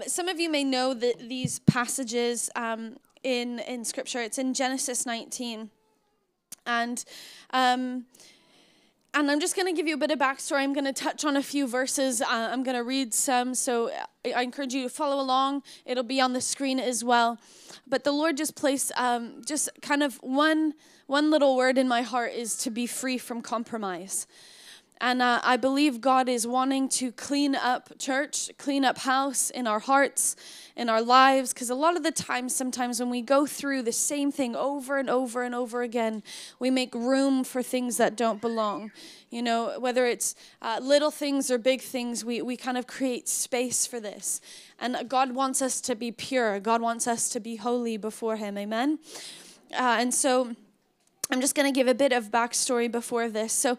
But some of you may know that these passages um, in in Scripture. It's in Genesis 19, and um, and I'm just going to give you a bit of backstory. I'm going to touch on a few verses. Uh, I'm going to read some, so I, encourage you to follow along. It'll be on the screen as well. But the Lord just placed um, just kind of one one little word in my heart is to be free from compromise. And uh, I believe God is wanting to clean up church, clean up house in our hearts, in our lives. Because a lot of the times, sometimes when we go through the same thing over and over and over again, we make room for things that don't belong. You know, whether it's uh, little things or big things, we, we kind of create space for this. And God wants us to be pure, God wants us to be holy before Him. Amen? Uh, and so. I'm just going to give a bit of backstory before this. So,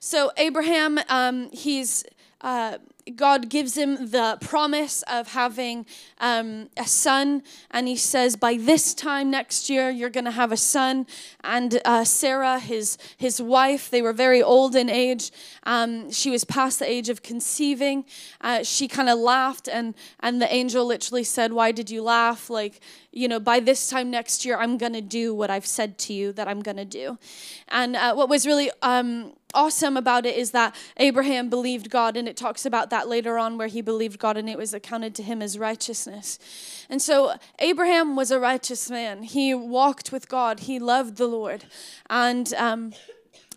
so Abraham, um, he's uh, God gives him the promise of having um, a son, and he says, By this time next year, you're going to have a son. And uh, Sarah, his, his wife, they were very old in age. Um, she was past the age of conceiving. Uh, she kind of laughed, and, and the angel literally said, Why did you laugh? Like, you know, by this time next year, I'm going to do what I've said to you that I'm going to do. And uh, what was really um, awesome about it is that Abraham believed God, and it talks about that later on where he believed God and it was accounted to him as righteousness. And so Abraham was a righteous man. He walked with God, he loved the Lord. And, um,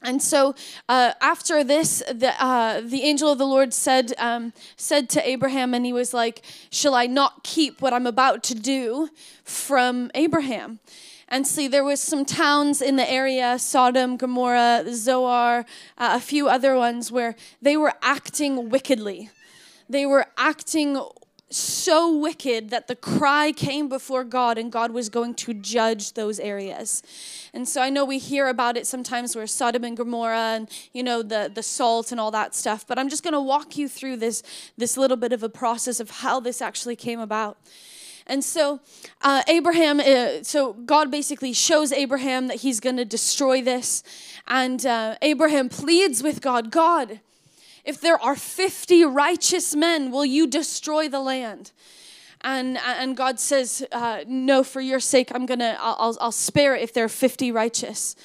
and so uh, after this, the, uh, the angel of the Lord said, um, said to Abraham, and he was like, Shall I not keep what I'm about to do from Abraham? And see, there was some towns in the area, Sodom, Gomorrah, Zoar, uh, a few other ones, where they were acting wickedly. They were acting so wicked that the cry came before God and God was going to judge those areas. And so I know we hear about it sometimes where Sodom and Gomorrah and you know the the salt and all that stuff, but I'm just going to walk you through this this little bit of a process of how this actually came about. And so, uh, Abraham, uh, so God basically shows Abraham that he's going to destroy this. And uh, Abraham pleads with God God, if there are 50 righteous men, will you destroy the land? And, and God says, uh, No, for your sake, I'm going to, I'll, I'll spare it if there are 50 righteous.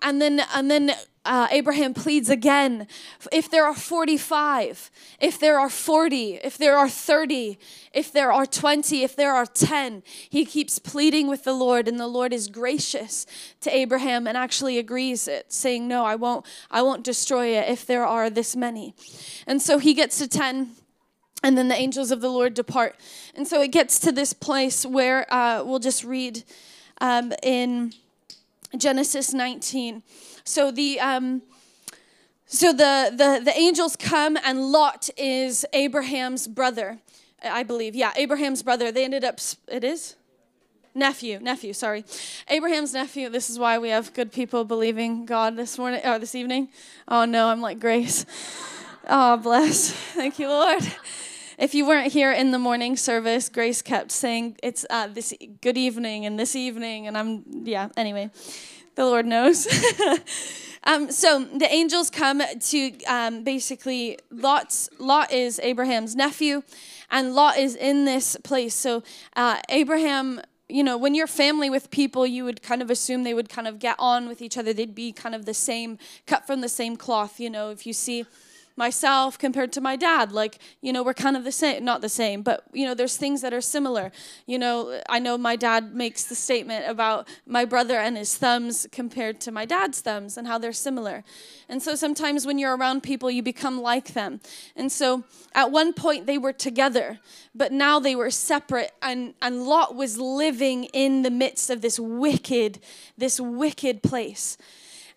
And then, and then uh, Abraham pleads again if there are 45, if there are 40, if there are 30, if there are 20, if there are 10, he keeps pleading with the Lord, and the Lord is gracious to Abraham and actually agrees it, saying, No, I won't, I won't destroy it if there are this many. And so he gets to 10 and then the angels of the Lord depart. And so it gets to this place where uh, we'll just read um, in Genesis 19. So the um, so the, the the angels come and Lot is Abraham's brother, I believe. Yeah, Abraham's brother. They ended up. It is nephew nephew sorry abraham's nephew this is why we have good people believing god this morning or this evening oh no i'm like grace oh bless thank you lord if you weren't here in the morning service grace kept saying it's uh, this good evening and this evening and i'm yeah anyway the Lord knows. um, so the angels come to um, basically Lot's Lot is Abraham's nephew, and Lot is in this place. So uh, Abraham you know, when you're family with people, you would kind of assume they would kind of get on with each other. They'd be kind of the same, cut from the same cloth. You know, if you see myself compared to my dad. Like, you know, we're kind of the same, not the same, but, you know, there's things that are similar. You know, I know my dad makes the statement about my brother and his thumbs compared to my dad's thumbs and how they're similar. And so sometimes when you're around people, you become like them. And so at one point they were together, but now they were separate. And, and Lot was living in the midst of this wicked, this wicked place.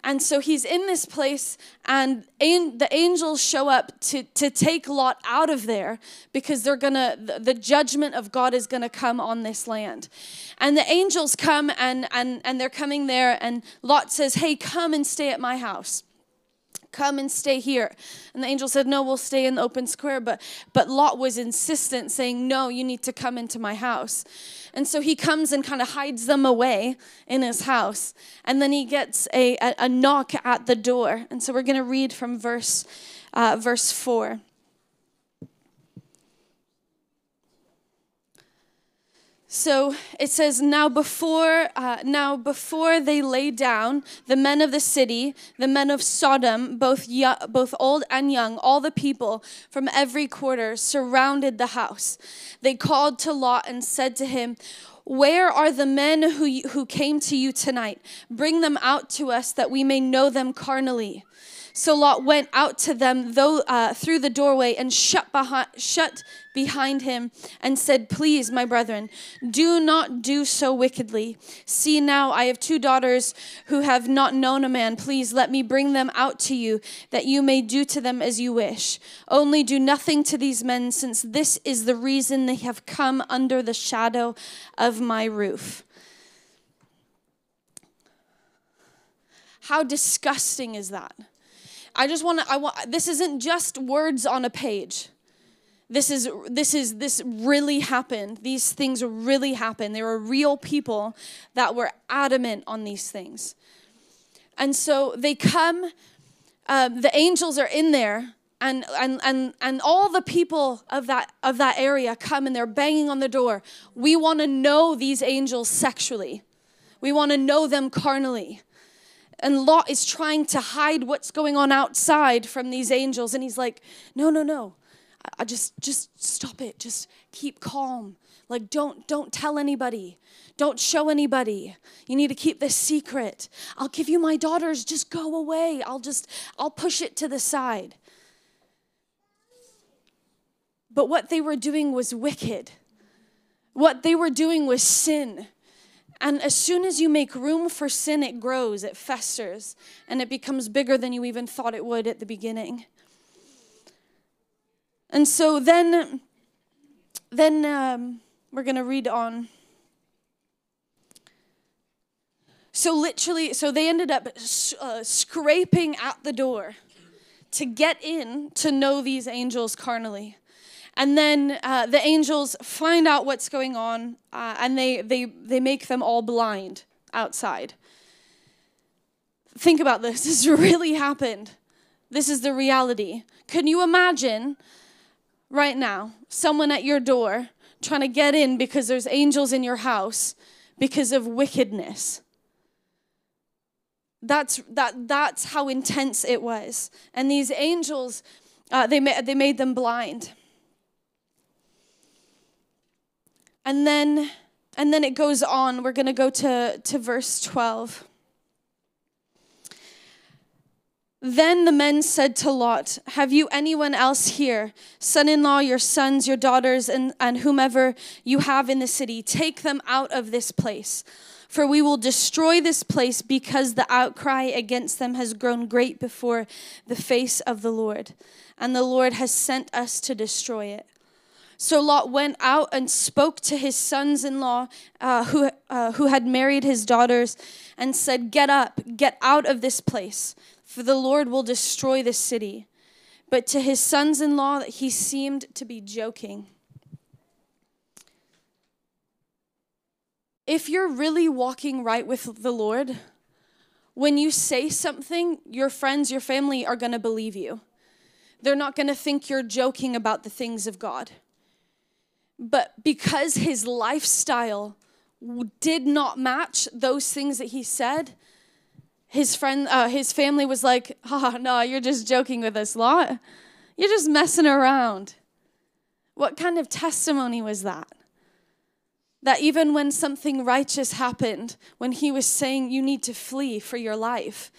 And so he's in this place, and the angels show up to, to take Lot out of there because they're gonna, the, judgment of God is gonna come on this land. And the angels come and, and, and they're coming there, and Lot says, Hey, come and stay at my house come and stay here. And the angel said, No, we'll stay in the open square. But, but Lot was insistent, saying, No, you need to come into my house. And so he comes and kind of hides them away in his house. And then he gets a, a, a knock at the door. And so we're going to read from verse, uh, verse 4. So it says, now before, uh, now before they lay down, the men of the city, the men of Sodom, both both old and young, all the people from every quarter surrounded the house. They called to Lot and said to him, where are the men who, who came to you tonight? Bring them out to us that we may know them carnally. So Lot went out to them though, uh, through the doorway and shut behind, shut behind him and said, Please, my brethren, do not do so wickedly. See now, I have two daughters who have not known a man. Please let me bring them out to you, that you may do to them as you wish. Only do nothing to these men, since this is the reason they have come under the shadow of my roof. How disgusting is that? I just want to I want this isn't just words on a page. This is this is this really happened. These things really happened. There were real people that were adamant on these things. And so they come um, the angels are in there and, and, and, and all the people of that, of that area come and they're banging on the door. We want to know these angels sexually. We want to know them carnally and Lot is trying to hide what's going on outside from these angels. And he's like, no, no, no. I just just stop it. Just keep calm. Like don't don't tell anybody. Don't show anybody. You need to keep this secret. I'll give you my daughters. Just go away. I'll just I'll push it to the side. But what they were doing was wicked. What they were doing was sin. And as soon as you make room for sin, it grows, it festers, and it becomes bigger than you even thought it would at the beginning. And so then, then um, we're going to read on. So, literally, so they ended up uh, scraping at the door to get in to know these angels carnally. And then uh, the angels find out what's going on uh, and they, they, they make them all blind outside. Think about this. This really happened. This is the reality. Can you imagine right now someone at your door trying to get in because there's angels in your house because of wickedness? That's, that, that's how intense it was. And these angels, uh, they, ma- they made them blind. And then and then it goes on. We're going to go to to verse 12. Then the men said to Lot, Have you anyone else here, son in law, your sons, your daughters, and, and whomever you have in the city? Take them out of this place. For we will destroy this place because the outcry against them has grown great before the face of the Lord. And the Lord has sent us to destroy it. So Lot went out and spoke to his sons in law uh, who, uh, who had married his daughters and said, Get up, get out of this place, for the Lord will destroy this city. But to his sons in law, he seemed to be joking. If you're really walking right with the Lord, when you say something, your friends, your family are going to believe you. They're not going to think you're joking about the things of God. But because his lifestyle did not match those things that he said, his friend, uh, his family was like, "Oh no, you're just joking with us, lot. You're just messing around." What kind of testimony was that? That even when something righteous happened, when he was saying you need to flee for your life,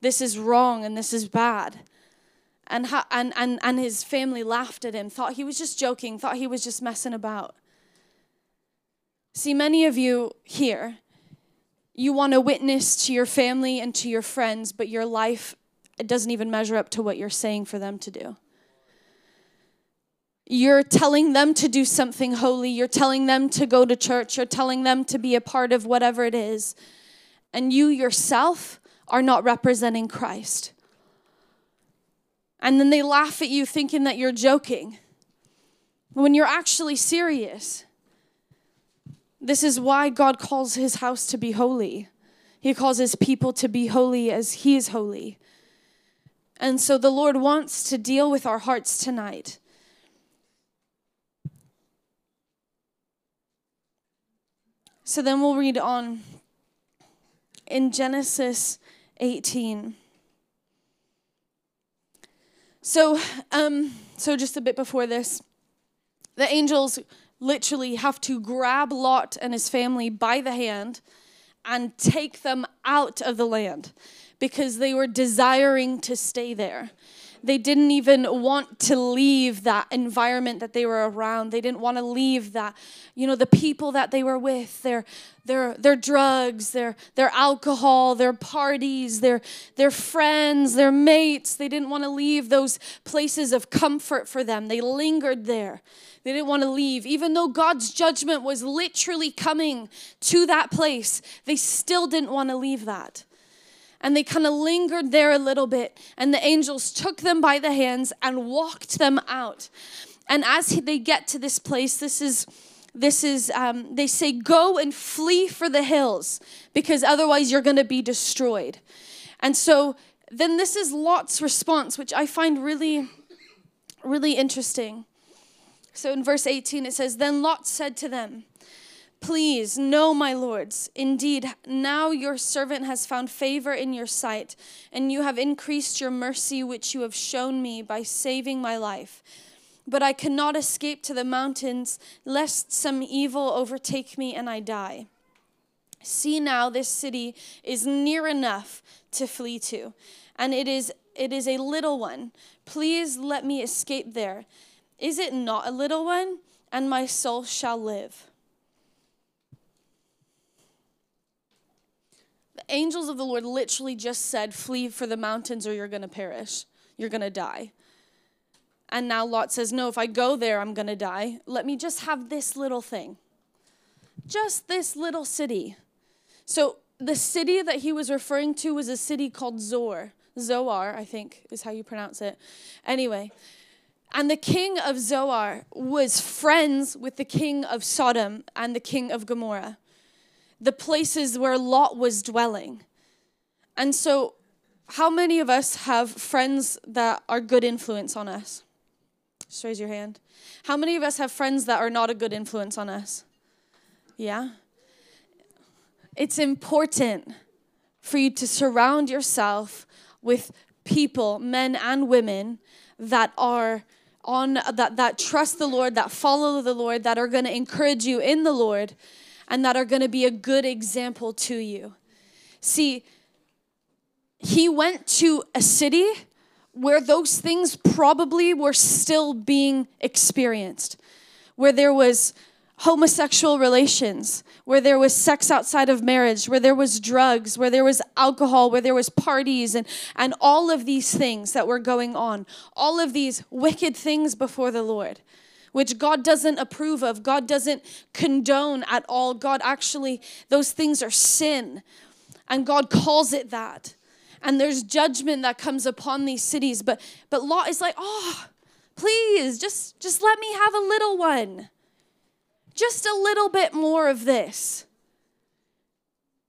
this is wrong and this is bad, and, ha- and, and, and his family laughed at him, thought he was just joking, thought he was just messing about. See, many of you here, you want to witness to your family and to your friends, but your life it doesn't even measure up to what you're saying for them to do. You're telling them to do something holy, you're telling them to go to church, you're telling them to be a part of whatever it is, and you yourself are not representing Christ. And then they laugh at you thinking that you're joking when you're actually serious. This is why God calls his house to be holy. He calls his people to be holy as he is holy. And so the Lord wants to deal with our hearts tonight. So then we'll read on in Genesis 18. So, um, so just a bit before this, the angels literally have to grab Lot and his family by the hand and take them out of the land because they were desiring to stay there. They didn't even want to leave that environment that they were around. They didn't want to leave that, you know, the people that they were with, their their their drugs, their their alcohol, their parties, their their friends, their mates. They didn't want to leave those places of comfort for them. They lingered there. They didn't want to leave. Even though God's judgment was literally coming to that place, they still didn't want to leave that and they kind of lingered there a little bit. And the angels took them by the hands and walked them out. And as they get to this place, this is this is um, they say go and flee for the hills because otherwise you're going to be destroyed and so then this is lot's response which i find really really interesting so in verse 18 it says then lot said to them Please, no, my lords. Indeed, now your servant has found favor in your sight, and you have increased your mercy which you have shown me by saving my life. But I cannot escape to the mountains, lest some evil overtake me and I die. See now, this city is near enough to flee to, and it is it is a little one. Please let me escape there. Is it not a little one? And my soul shall live. Angels of the Lord literally just said, Flee for the mountains or you're going to perish. You're going to die. And now Lot says, No, if I go there, I'm going to die. Let me just have this little thing. Just this little city. So the city that he was referring to was a city called Zor. Zoar, I think is how you pronounce it. Anyway, and the king of Zoar was friends with the king of Sodom and the king of Gomorrah the places where Lot was dwelling. And so, how many of us have friends that are good influence on us? Just raise your hand. How many of us have friends that are not a good influence on us? Yeah? It's important for you to surround yourself with people, men and women, that are on that that trust the Lord, that follow the Lord, that are going to encourage you in the Lord and that are going to be a good example to you. See, he went to a city where those things probably were still being experienced, where there was homosexual relations, where there was sex outside of marriage, where there was drugs, where there was alcohol, where there was parties, and, and all of these things that were going on, all of these wicked things before the Lord which God doesn't approve of, God doesn't condone at all. God actually, those things are sin, and God calls it that. And there's judgment that comes upon these cities. But but Lot is like, oh, please, just just let me have a little one. Just a little bit more of this.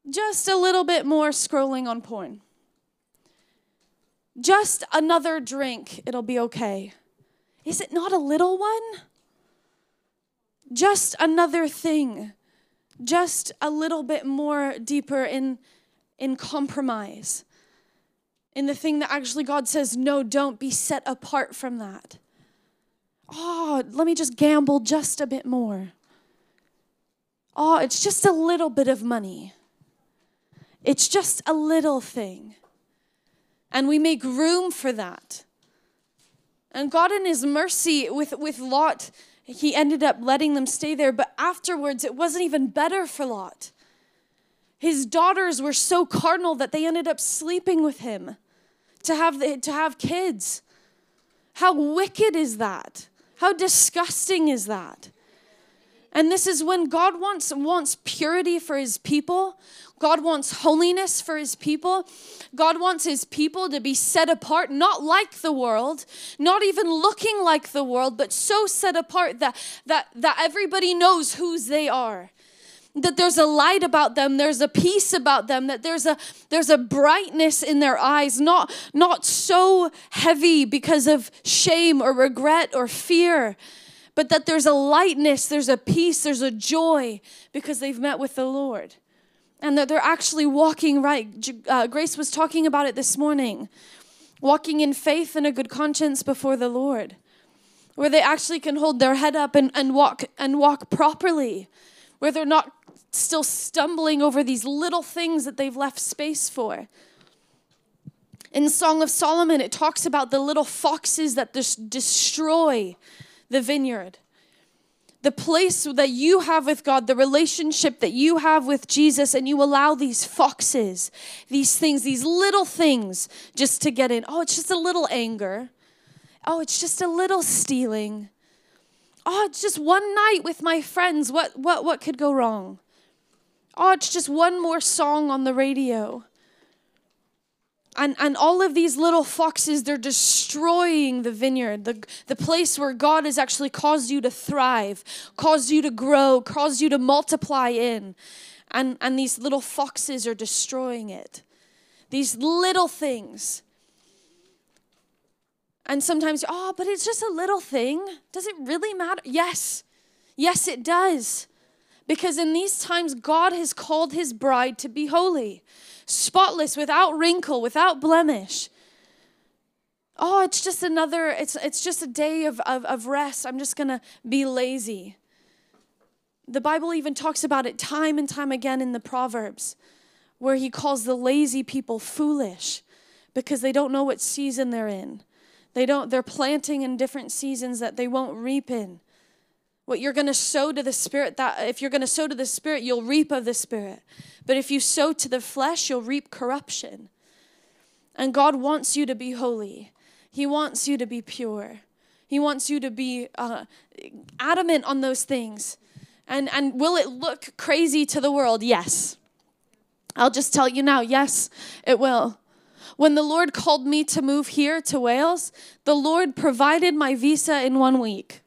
Just a little bit more scrolling on porn. Just another drink, it'll be okay. Is it not a little one? Just another thing, just a little bit more deeper in, in compromise, in the thing that actually God says, no, don't be set apart from that. Oh, let me just gamble just a bit more. Oh, it's just a little bit of money. It's just a little thing. And we make room for that. And God, in His mercy, with, with Lot, he ended up letting them stay there, but afterwards it wasn't even better for Lot. His daughters were so carnal that they ended up sleeping with him to have, the, to have kids. How wicked is that? How disgusting is that? And this is when God wants, wants purity for his people. God wants holiness for his people. God wants his people to be set apart, not like the world, not even looking like the world, but so set apart that, that, that everybody knows whose they are. That there's a light about them, there's a peace about them, that there's a there's a brightness in their eyes, not, not so heavy because of shame or regret or fear, but that there's a lightness, there's a peace, there's a joy because they've met with the Lord. And that they're actually walking right. Uh, Grace was talking about it this morning walking in faith and a good conscience before the Lord, where they actually can hold their head up and, and walk and walk properly, where they're not still stumbling over these little things that they've left space for. In Song of Solomon, it talks about the little foxes that just destroy the vineyard. The place that you have with God, the relationship that you have with Jesus, and you allow these foxes, these things, these little things just to get in. Oh, it's just a little anger. Oh, it's just a little stealing. Oh, it's just one night with my friends. What what what could go wrong? Oh, it's just one more song on the radio. And, and all of these little foxes, they're destroying the vineyard, the, the place where God has actually caused you to thrive, caused you to grow, caused you to multiply in. And, and these little foxes are destroying it. These little things. And sometimes, oh, but it's just a little thing. Does it really matter? Yes. Yes, it does. Because in these times, God has called his bride to be holy spotless, without wrinkle, without blemish. Oh, it's just another, it's, it's just a day of, of, of rest. I'm just going to be lazy. The Bible even talks about it time and time again in the Proverbs, where he calls the lazy people foolish because they don't know what season they're in. They don't, they're planting in different seasons that they won't reap in. What you're going to sow to the Spirit, that if you're going to sow to the Spirit, you'll reap of the Spirit. But if you sow to the flesh, you'll reap corruption. And God wants you to be holy, He wants you to be pure. He wants you to be uh, adamant on those things. And, and will it look crazy to the world? Yes. I'll just tell you now, yes, it will. When the Lord called me to move here to Wales, the Lord provided my visa in one week.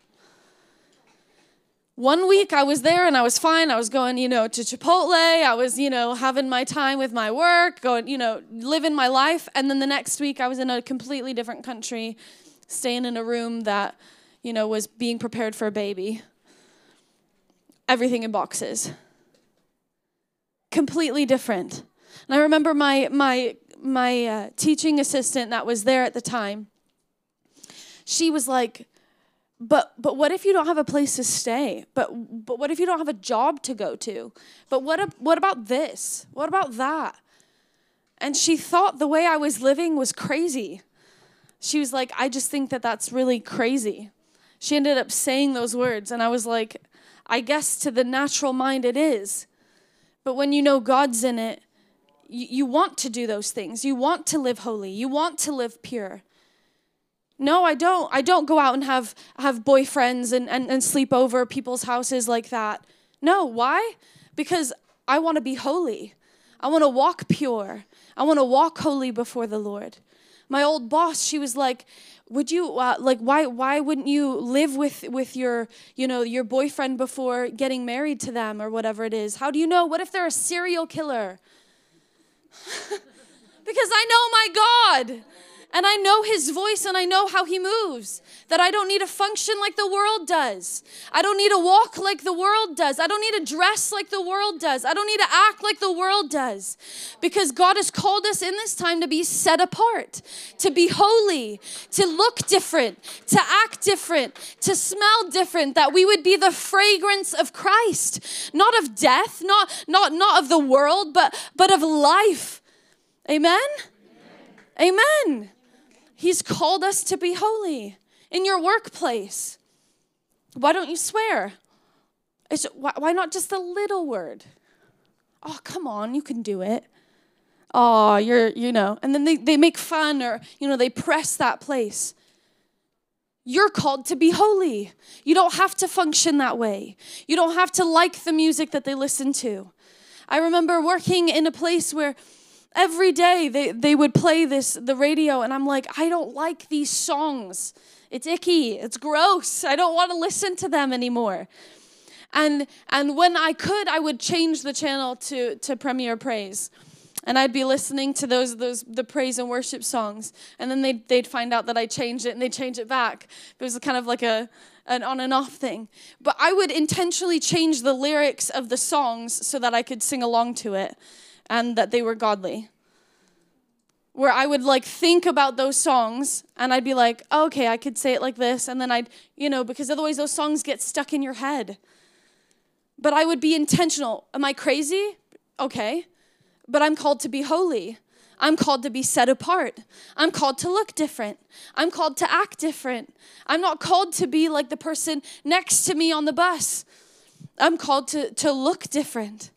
One week I was there and I was fine. I was going, you know, to Chipotle. I was, you know, having my time with my work, going, you know, living my life. And then the next week I was in a completely different country, staying in a room that, you know, was being prepared for a baby. Everything in boxes. Completely different. And I remember my my my uh, teaching assistant that was there at the time. She was like, but but what if you don't have a place to stay? But but what if you don't have a job to go to? But what what about this? What about that? And she thought the way i was living was crazy. She was like i just think that that's really crazy. She ended up saying those words and i was like i guess to the natural mind it is. But when you know god's in it you, you want to do those things. You want to live holy. You want to live pure no, I don't. I don't go out and have have boyfriends and, and, and sleep over people's houses like that. No, why? Because I want to be holy. I want to walk pure. I want to walk holy before the Lord. My old boss, she was like, "Would you uh, like why why wouldn't you live with with your you know your boyfriend before getting married to them or whatever it is? How do you know? What if they're a serial killer?" because I know my God and I know his voice and I know how he moves. That I don't need to function like the world does. I don't need to walk like the world does. I don't need to dress like the world does. I don't need to act like the world does. Because God has called us in this time to be set apart, to be holy, to look different, to act different, to smell different, that we would be the fragrance of Christ, not of death, not not not of the world, but but of life. Amen. Amen. Amen. He's called us to be holy in your workplace. Why don't you swear? It's, why, why not just a little word? Oh, come on, you can do it. Oh, you're, you know, and then they, they make fun or, you know, they press that place. You're called to be holy. You don't have to function that way. You don't have to like the music that they listen to. I remember working in a place where every day they, they would play this the radio and i'm like i don't like these songs. It's icky. It's gross. I don't want to listen to them anymore. And and when i could i would change the channel to to premier praise. And I'd be listening to those those the praise and worship songs, and then they'd they'd find out that I changed it and they'd change it back. It was kind of like a an on and off thing. But I would intentionally change the lyrics of the songs so that I could sing along to it, and that they were godly. Where I would like think about those songs and I'd be like, oh, okay, I could say it like this, and then I'd, you know, because otherwise those songs get stuck in your head. But I would be intentional. Am I crazy? Okay but I'm called to be holy. I'm called to be set apart. I'm called to look different. I'm called to act different. I'm not called to be like the person next to me on the bus. I'm called to, to look different.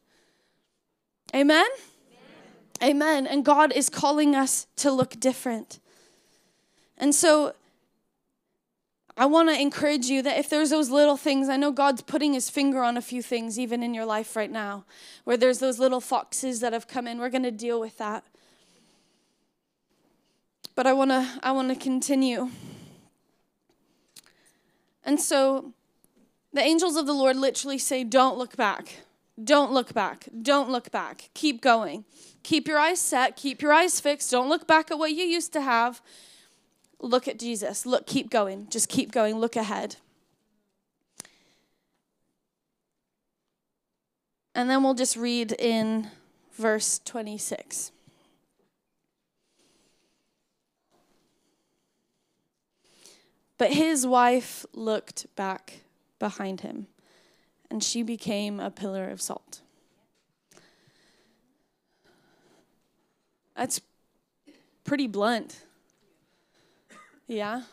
Amen? Amen? Amen. And God is calling us to look different. And so I want to encourage you that if there's those little things, I know God's putting his finger on a few things even in your life right now, where there's those little foxes that have come in. We're going to deal with that. But I want to I want to continue. And so the angels of the Lord literally say don't look back. Don't look back. Don't look back. Keep going. Keep your eyes set, keep your eyes fixed. Don't look back at what you used to have Look at Jesus. Look, keep going. Just keep going. Look ahead. And then we'll just read in verse 26. But his wife looked back behind him, and she became a pillar of salt. That's pretty blunt. Yeah.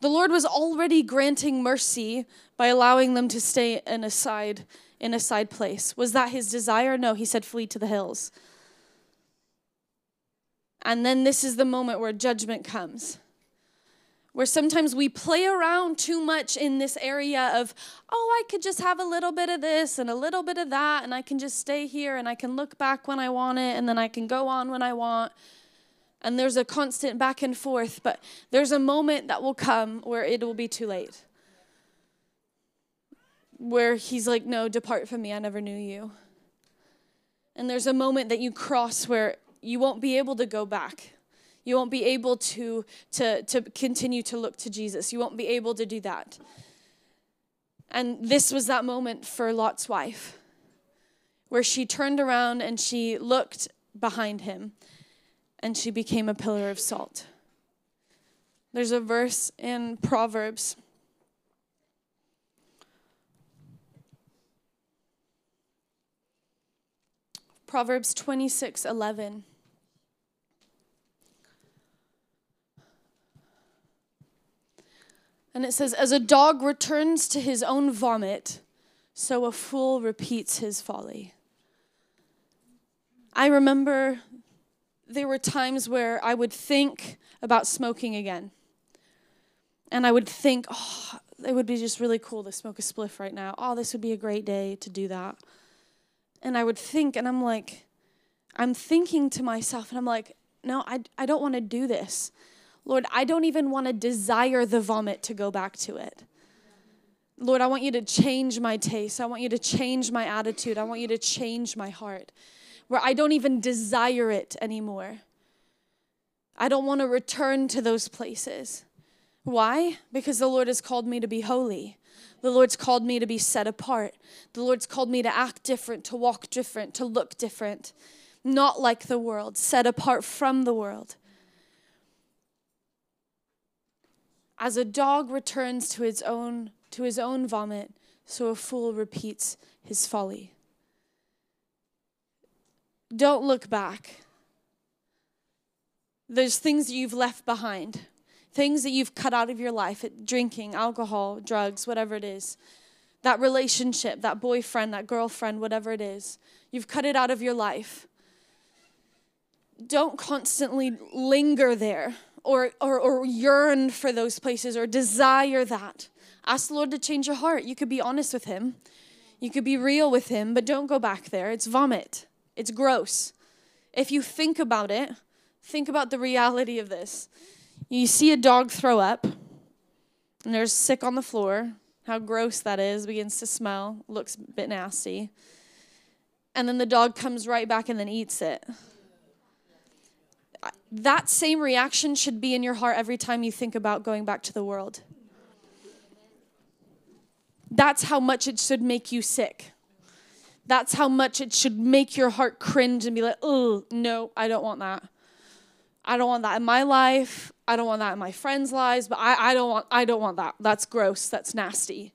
The Lord was already granting mercy by allowing them to stay in a side in a side place. Was that his desire? No, he said flee to the hills. And then this is the moment where judgment comes. Where sometimes we play around too much in this area of, oh, I could just have a little bit of this and a little bit of that, and I can just stay here and I can look back when I want it, and then I can go on when I want and there's a constant back and forth, but there's a moment that will come where it will be too late. Where he's like, No, depart from me, I never knew you. And there's a moment that you cross where you won't be able to go back. You won't be able to, to, to continue to look to Jesus. You won't be able to do that. And this was that moment for Lot's wife, where she turned around and she looked behind him and she became a pillar of salt. There's a verse in Proverbs. Proverbs 26 11. And it says, As a dog returns to his own vomit, so a fool repeats his folly. I remember there were times where I would think about smoking again. And I would think, oh, it would be just really cool to smoke a spliff right now. Oh, this would be a great day to do that. And I would think, and I'm like, I'm thinking to myself, and I'm like, no, I, I don't want to do this. Lord, I don't even want to desire the vomit to go back to it. Lord, I want you to change my taste. I want you to change my attitude. I want you to change my heart where I don't even desire it anymore. I don't want to return to those places. Why? Because the Lord has called me to be holy. The Lord's called me to be set apart. The Lord's called me to act different, to walk different, to look different, not like the world, set apart from the world. As a dog returns to its own to his own vomit, so a fool repeats his folly. Don't look back. There's things that you've left behind, things that you've cut out of your life drinking, alcohol, drugs, whatever it is. That relationship, that boyfriend, that girlfriend, whatever it is. You've cut it out of your life. Don't constantly linger there or, or, or yearn for those places or desire that. Ask the Lord to change your heart. You could be honest with Him, you could be real with Him, but don't go back there. It's vomit. It's gross. If you think about it, think about the reality of this. You see a dog throw up, and there's sick on the floor. How gross that is, begins to smell, looks a bit nasty. And then the dog comes right back and then eats it. That same reaction should be in your heart every time you think about going back to the world. That's how much it should make you sick. That's how much it should make your heart cringe and be like, oh, no, I don't want that. I don't want that in my life. I don't want that in my friends' lives, but I, I don't want I don't want that. That's gross. That's nasty.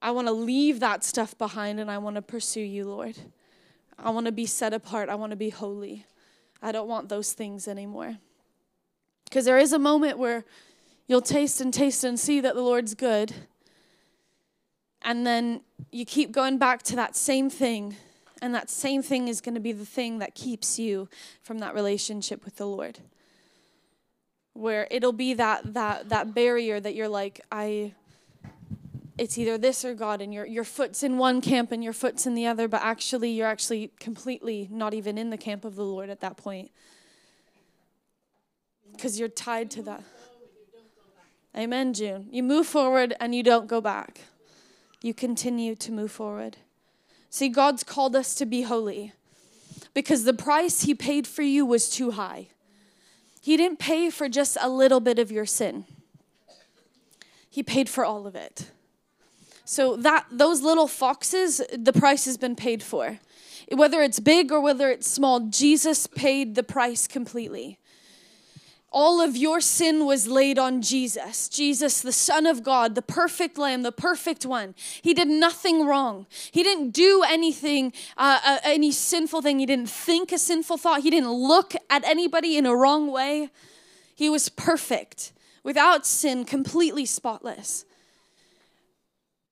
I want to leave that stuff behind and I want to pursue you, Lord. I want to be set apart. I want to be holy. I don't want those things anymore. Because there is a moment where you'll taste and taste and see that the Lord's good. And then you keep going back to that same thing. And that same thing is going to be the thing that keeps you from that relationship with the Lord. Where it'll be that that that barrier that you're like, I it's either this or God, and your your foot's in one camp and your foot's in the other, but actually you're actually completely not even in the camp of the Lord at that point. Because you're tied to that. Amen, June. You move forward and you don't go back you continue to move forward. See, God's called us to be holy because the price He paid for you was too high. He didn't pay for just a little bit of your sin, He paid for all of it. So that those little foxes, the price has been paid for. Whether it's big or whether it's small, Jesus paid the price completely. All of your sin was laid on Jesus. Jesus, the Son of God, the perfect Lamb, the perfect one. He did nothing wrong. He didn't do anything, uh, uh, any sinful thing. He didn't think a sinful thought. He didn't look at anybody in a wrong way. He was perfect, without sin, completely spotless.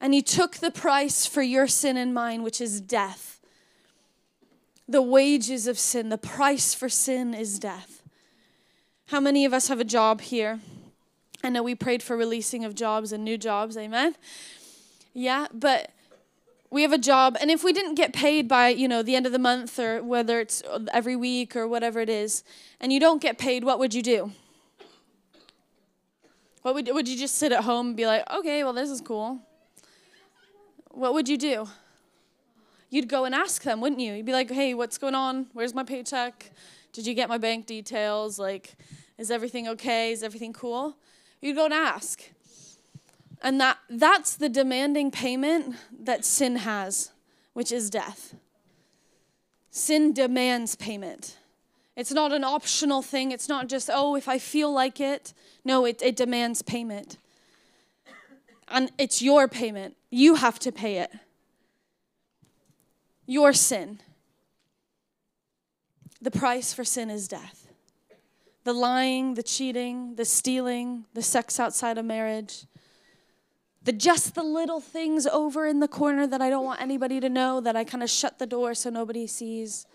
And He took the price for your sin and mine, which is death. The wages of sin, the price for sin is death. How many of us have a job here? I know we prayed for releasing of jobs and new jobs, amen? Yeah, but we have a job and if we didn't get paid by, you know, the end of the month or whether it's every week or whatever it is, and you don't get paid, what would you do? What would would you just sit at home and be like, "Okay, well this is cool." What would you do? You'd go and ask them, wouldn't you? You'd be like, "Hey, what's going on? Where's my paycheck? Did you get my bank details? Like, is everything okay? Is everything cool? You'd go and ask. And that, that's the demanding payment that sin has, which is death. Sin demands payment. It's not an optional thing. It's not just, oh, if I feel like it. No, it, it demands payment. And it's your payment. You have to pay it. Your sin. The price for sin is death. The lying, the cheating, the stealing, the sex outside of marriage, the just the little things over in the corner that I don't want anybody to know, that I kind of shut the door so nobody sees.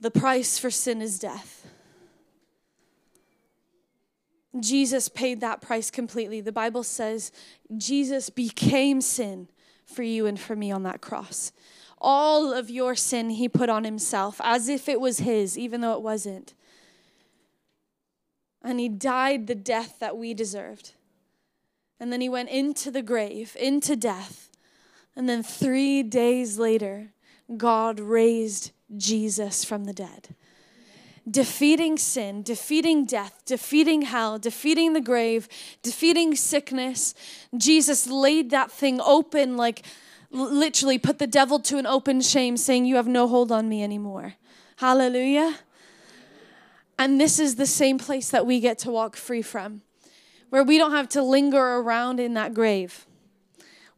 The price for sin is death. Jesus paid that price completely. The Bible says Jesus became sin for you and for me on that cross. All of your sin he put on himself as if it was his, even though it wasn't. And he died the death that we deserved. And then he went into the grave, into death. And then three days later, God raised Jesus from the dead. Defeating sin, defeating death, defeating hell, defeating the grave, defeating sickness. Jesus laid that thing open like literally put the devil to an open shame, saying, You have no hold on me anymore. Hallelujah. And this is the same place that we get to walk free from, where we don't have to linger around in that grave.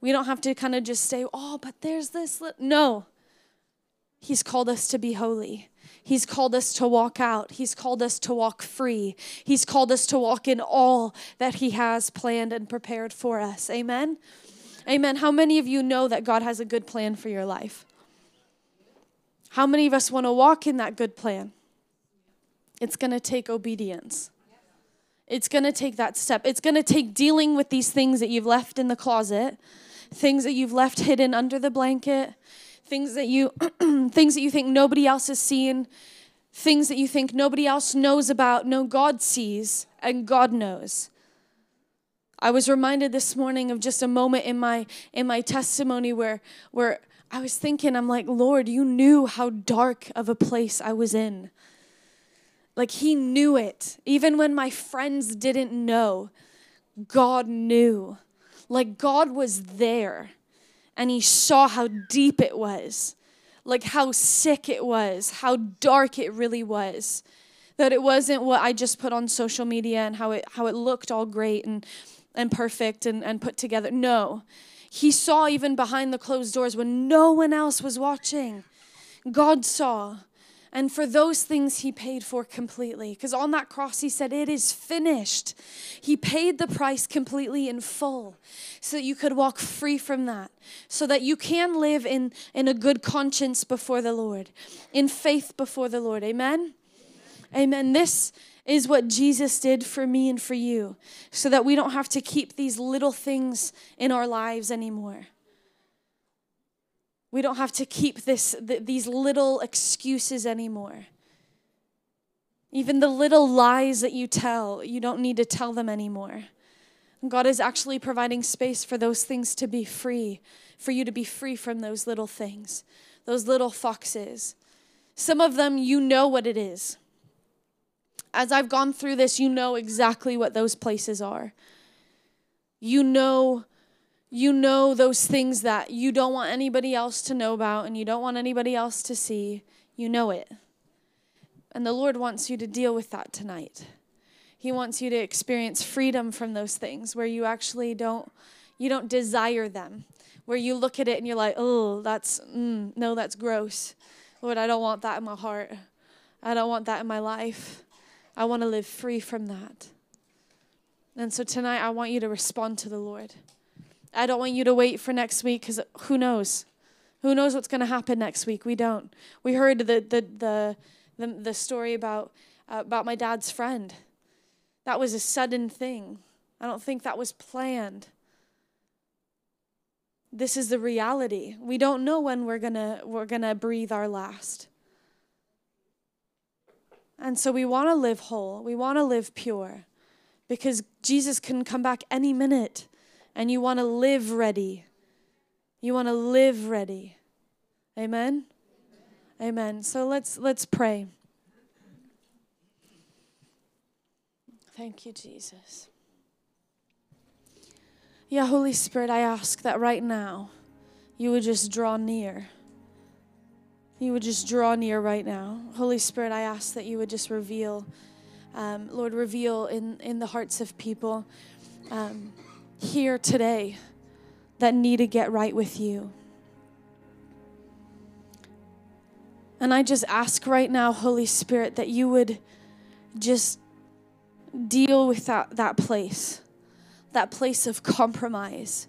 We don't have to kind of just say, Oh, but there's this. No. He's called us to be holy. He's called us to walk out. He's called us to walk free. He's called us to walk in all that He has planned and prepared for us. Amen. Amen. How many of you know that God has a good plan for your life? How many of us want to walk in that good plan? It's going to take obedience. It's going to take that step. It's going to take dealing with these things that you've left in the closet, things that you've left hidden under the blanket, things that you things that you think nobody else has seen, things that you think nobody else knows about. No, God sees and God knows. I was reminded this morning of just a moment in my in my testimony where where I was thinking, I'm like, Lord, you knew how dark of a place I was in. Like, He knew it. Even when my friends didn't know, God knew. Like, God was there and He saw how deep it was, like how sick it was, how dark it really was. That it wasn't what I just put on social media and how it, how it looked all great and, and perfect and, and put together. No. He saw even behind the closed doors when no one else was watching. God saw. And for those things, he paid for completely. Because on that cross, he said, It is finished. He paid the price completely in full so that you could walk free from that, so that you can live in, in a good conscience before the Lord, in faith before the Lord. Amen? Amen. Amen. This is what Jesus did for me and for you, so that we don't have to keep these little things in our lives anymore. We don't have to keep this, th- these little excuses anymore. Even the little lies that you tell, you don't need to tell them anymore. God is actually providing space for those things to be free, for you to be free from those little things, those little foxes. Some of them, you know what it is. As I've gone through this, you know exactly what those places are. You know you know those things that you don't want anybody else to know about and you don't want anybody else to see. You know it. And the Lord wants you to deal with that tonight. He wants you to experience freedom from those things where you actually don't you don't desire them. Where you look at it and you're like, "Oh, that's mm, no, that's gross." Lord, I don't want that in my heart. I don't want that in my life. I want to live free from that. And so tonight I want you to respond to the Lord. I don't want you to wait for next week because who knows? Who knows what's going to happen next week? We don't. We heard the the the the, the story about uh, about my dad's friend. That was a sudden thing. I don't think that was planned. This is the reality. We don't know when we're going to we're going to breathe our last. And so we want to live whole. We want to live pure because Jesus can come back any minute and you want to live ready. You want to live ready. Amen. Amen. So let's let's pray. Thank you, Jesus. Yeah, Holy Spirit, I ask that right now you would just draw near. You would just draw near right now. Holy Spirit, I ask that you would just reveal, um, Lord, reveal in, in the hearts of people. Um, here today that need to get right with you. And I just ask right now, Holy Spirit, that you would just deal with that, that place, that place of compromise,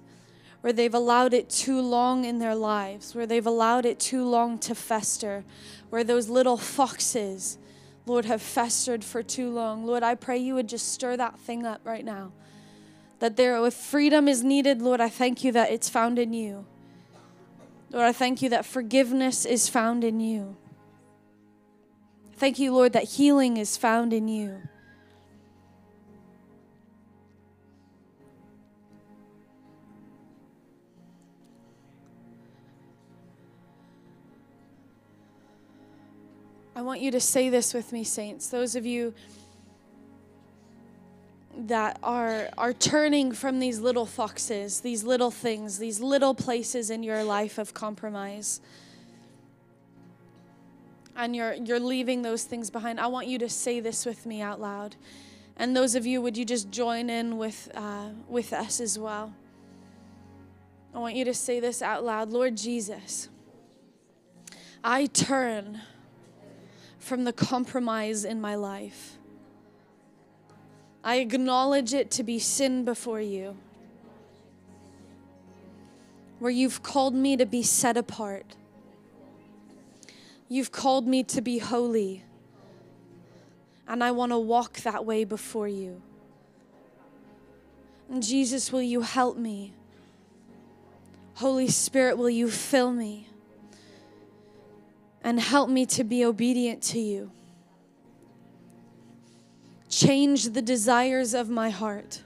where they've allowed it too long in their lives, where they've allowed it too long to fester, where those little foxes, Lord, have festered for too long. Lord, I pray you would just stir that thing up right now that there, if freedom is needed, Lord, I thank you that it's found in you. Lord, I thank you that forgiveness is found in you. Thank you, Lord, that healing is found in you. I want you to say this with me, saints. Those of you that are are turning from these little foxes, these little things, these little places in your life of compromise. And you're you're leaving those things behind. I want you to say this with me out loud. And those of you, would you just join in with uh, with us as well? I want you to say this out loud. Lord Jesus, I turn from the compromise in my life. I acknowledge it to be sin before you, where you've called me to be set apart. You've called me to be holy, and I want to walk that way before you. And Jesus, will you help me? Holy Spirit, will you fill me and help me to be obedient to you? Change the desires of my heart.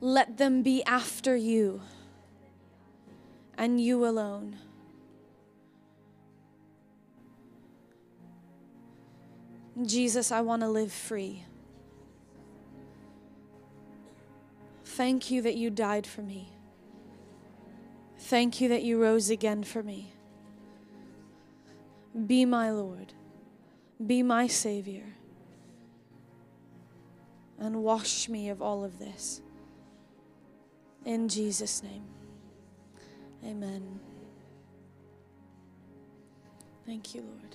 Let them be after you. and you alone. Jesus, I want to live free. Thank you that you died for me. Thank you that you rose again for me. Be my Lord. Be my Savior. And wash me of all of this. In Jesus' name. Amen. Thank you, Lord.